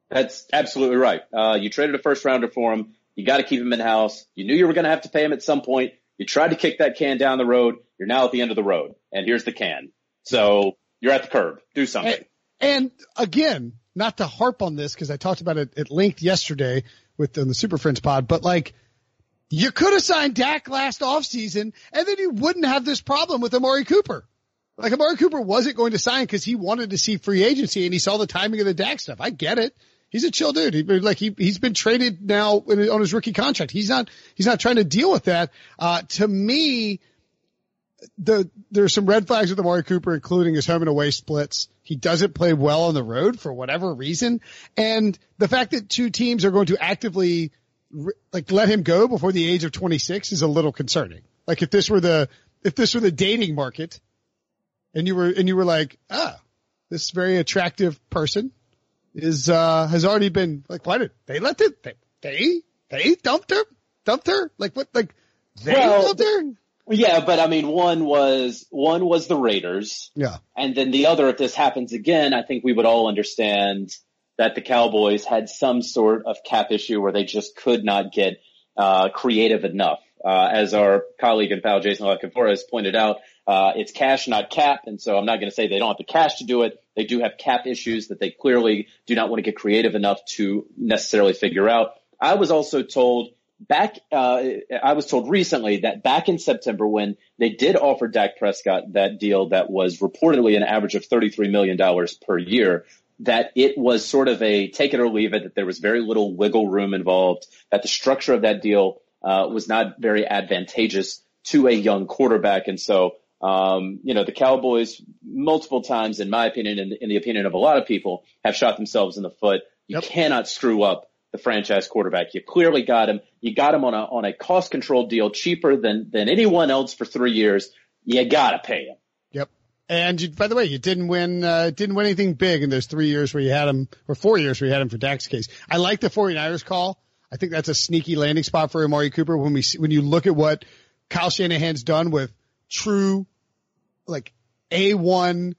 That's absolutely right. Uh, you traded a first rounder for him. You got to keep him in house. You knew you were going to have to pay him at some point. You tried to kick that can down the road. You're now at the end of the road, and here's the can. So you're at the curb. Do something. And, and again, not to harp on this because I talked about it at length yesterday with the Super Friends pod, but like you could have signed Dak last offseason and then you wouldn't have this problem with Amari Cooper. Like Amari Cooper wasn't going to sign because he wanted to see free agency and he saw the timing of the Dak stuff. I get it. He's a chill dude. He, like he he's been traded now on his rookie contract. He's not he's not trying to deal with that. Uh, to me, the there's some red flags with Amari Cooper, including his home and away splits. He doesn't play well on the road for whatever reason, and the fact that two teams are going to actively like let him go before the age of 26 is a little concerning. Like if this were the if this were the dating market, and you were and you were like, ah, this very attractive person is uh has already been like, why did they let it? They they they dumped her, dumped her? Like what? Like they well, dumped her? Yeah, but I mean, one was one was the Raiders. Yeah, and then the other, if this happens again, I think we would all understand that the Cowboys had some sort of cap issue where they just could not get uh, creative enough. Uh, as our colleague and pal Jason La Canfora has pointed out, Uh, it's cash, not cap. And so I'm not going to say they don't have the cash to do it. They do have cap issues that they clearly do not want to get creative enough to necessarily figure out. I was also told back, uh, I was told recently that back in September when they did offer Dak Prescott that deal that was reportedly an average of $33 million per year, that it was sort of a take it or leave it, that there was very little wiggle room involved, that the structure of that deal uh, was not very advantageous to a young quarterback. And so, um, you know, the Cowboys multiple times, in my opinion, and in, in the opinion of a lot of people, have shot themselves in the foot. You yep. cannot screw up the franchise quarterback. You clearly got him. You got him on a on a cost controlled deal, cheaper than than anyone else for three years. You gotta pay him. And you, by the way, you didn't win uh, didn't win anything big in those three years where you had him, or four years where you had him for Dak's case. I like the 49ers call. I think that's a sneaky landing spot for Amari Cooper when we see, when you look at what Kyle Shanahan's done with true like A1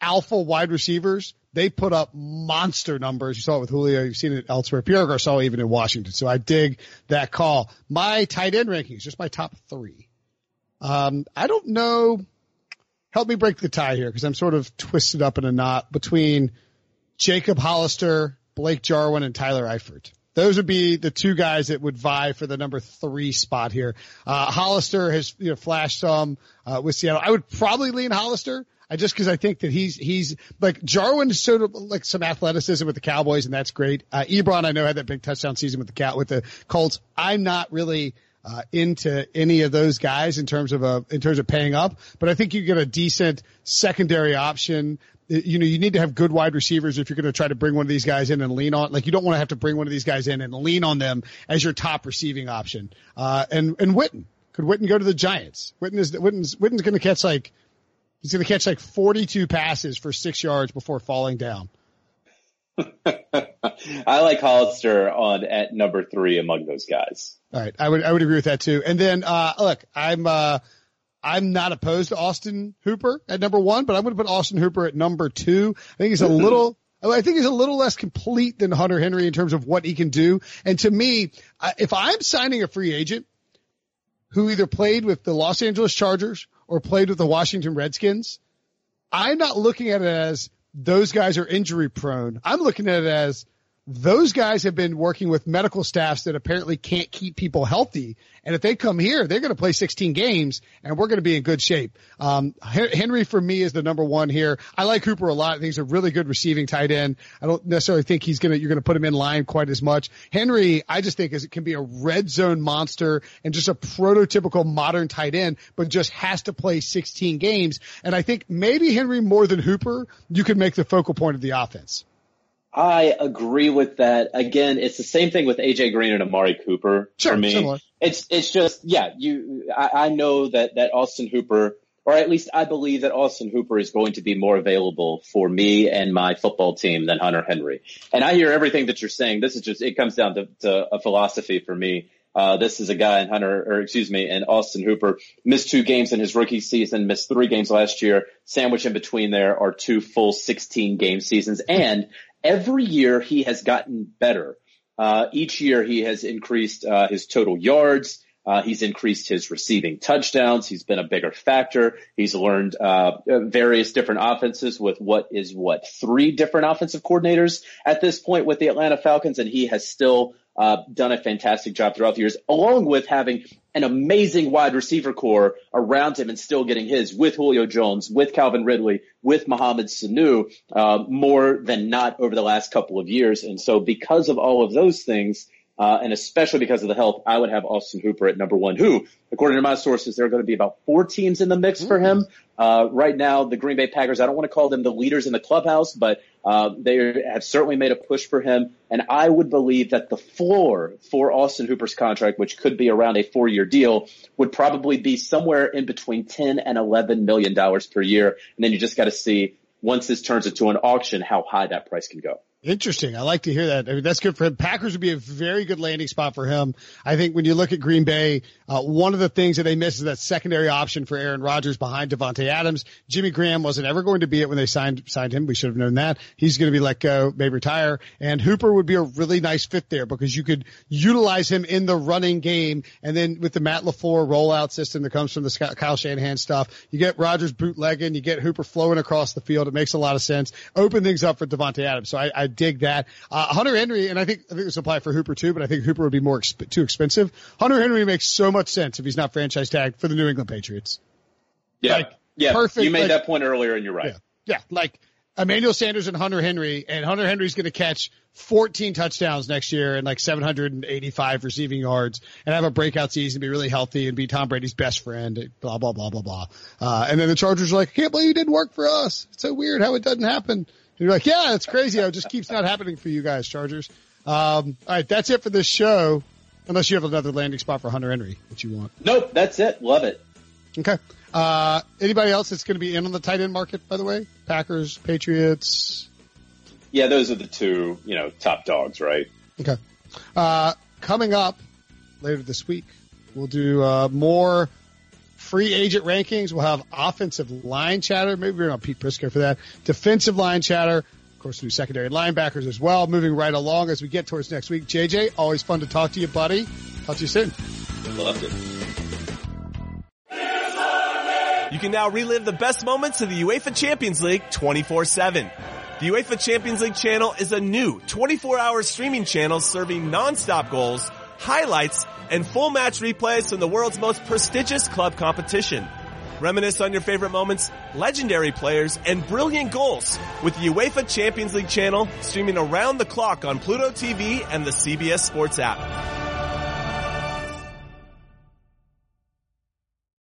alpha wide receivers they put up monster numbers. You saw it with Julio. You've seen it elsewhere. Pierre Garcon even in Washington. So I dig that call. My tight end rankings, just my top three. Um, I don't know. Help me break the tie here because I'm sort of twisted up in a knot between Jacob Hollister, Blake Jarwin, and Tyler Eifert. Those would be the two guys that would vie for the number three spot here. Uh, Hollister has you know, flashed some uh, with Seattle. I would probably lean Hollister. I just because I think that he's he's like Jarwin showed of like some athleticism with the Cowboys and that's great. Uh, Ebron I know had that big touchdown season with the cat with the Colts. I'm not really uh, into any of those guys in terms of a in terms of paying up, but I think you get a decent secondary option. You know, you need to have good wide receivers if you're going to try to bring one of these guys in and lean on. Like, you don't want to have to bring one of these guys in and lean on them as your top receiving option. Uh, and and Witten could Witten go to the Giants? Witten is Witten's Witten's going to catch like He's going to catch like 42 passes for six yards before falling down. I like Hollister on at number three among those guys. All right, I would I would agree with that too. And then uh, look, I'm uh, I'm not opposed to Austin Hooper at number one, but I'm going to put Austin Hooper at number two. I think he's a little. I think he's a little less complete than Hunter Henry in terms of what he can do. And to me, if I'm signing a free agent who either played with the Los Angeles Chargers or played with the Washington Redskins, I'm not looking at it as those guys are injury prone. I'm looking at it as those guys have been working with medical staffs that apparently can't keep people healthy. And if they come here, they're going to play 16 games and we're going to be in good shape. Um, Henry for me is the number one here. I like Hooper a lot. I think he's a really good receiving tight end. I don't necessarily think he's going to, you're going to put him in line quite as much. Henry, I just think is it can be a red zone monster and just a prototypical modern tight end, but just has to play 16 games. And I think maybe Henry more than Hooper, you can make the focal point of the offense. I agree with that. Again, it's the same thing with AJ Green and Amari Cooper sure, for me. Similar. It's it's just yeah, you I, I know that that Austin Hooper or at least I believe that Austin Hooper is going to be more available for me and my football team than Hunter Henry. And I hear everything that you're saying. This is just it comes down to, to a philosophy for me. Uh, this is a guy in Hunter, or excuse me, and Austin Hooper missed two games in his rookie season, missed three games last year. Sandwich in between there are two full 16 game seasons. And every year he has gotten better. Uh, each year he has increased uh, his total yards. Uh, he's increased his receiving touchdowns. He's been a bigger factor. He's learned uh, various different offenses with what is what three different offensive coordinators at this point with the Atlanta Falcons, and he has still uh, done a fantastic job throughout the years, along with having an amazing wide receiver core around him and still getting his with Julio Jones, with Calvin Ridley, with Mohamed Sanu, uh, more than not over the last couple of years. And so because of all of those things, uh, and especially because of the health, I would have Austin Hooper at number one, who, according to my sources, there are going to be about four teams in the mix for him. Uh, right now, the Green Bay Packers, I don't want to call them the leaders in the clubhouse, but uh, they have certainly made a push for him. And I would believe that the floor for Austin Hooper's contract, which could be around a four year deal, would probably be somewhere in between 10 and 11 million dollars per year. And then you just got to see once this turns into an auction, how high that price can go. Interesting. I like to hear that. I mean, that's good for him. Packers would be a very good landing spot for him. I think when you look at Green Bay, uh, one of the things that they miss is that secondary option for Aaron Rodgers behind Davante Adams. Jimmy Graham wasn't ever going to be it when they signed signed him. We should have known that. He's going to be let go, may retire. And Hooper would be a really nice fit there because you could utilize him in the running game. And then with the Matt LaFleur rollout system that comes from the Kyle Shanahan stuff, you get Rodgers bootlegging, you get Hooper flowing across the field. It makes a lot of sense. Open things up for Davante Adams. So I, I dig that. Uh, Hunter Henry, and I think I think this apply for Hooper too, but I think Hooper would be more exp- too expensive. Hunter Henry makes so much sense if he's not franchise tagged for the New England Patriots. Yeah, Like, yeah. perfect, You made like- that point earlier, and you're right. Yeah, yeah, like Emmanuel Sanders and Hunter Henry, and Hunter Henry's going to catch 14 touchdowns next year and like 785 receiving yards and have a breakout season, be really healthy and be Tom Brady's best friend, blah, blah, blah, blah, blah. Uh, and then the Chargers are like, I can't believe you didn't work for us. It's so weird how it doesn't happen. You're like, yeah, it's crazy how it just keeps not happening for you guys, Chargers. Um, all right, that's it for this show. Unless you have another landing spot for Hunter Henry that you want. Nope, that's it. Love it. Okay. Uh, anybody else that's going to be in on the tight end market, by the way? Packers, Patriots. Yeah, those are the two, you know, top dogs, right? Okay. Uh, coming up later this week, we'll do, uh, more free agent rankings. We'll have offensive line chatter. Maybe we're on Pete Prisco for that. Defensive line chatter. Of course, new secondary linebackers as well. Moving right along as we get towards next week. JJ, always fun to talk to you, buddy. Talk to you soon. Loved it. You can now relive the best moments of the UEFA Champions League 24-7. The UEFA Champions League channel is a new 24-hour streaming channel serving non-stop goals, highlights, and full match replays from the world's most prestigious club competition. Reminisce on your favorite moments, legendary players, and brilliant goals with the UEFA Champions League channel streaming around the clock on Pluto TV and the CBS Sports app.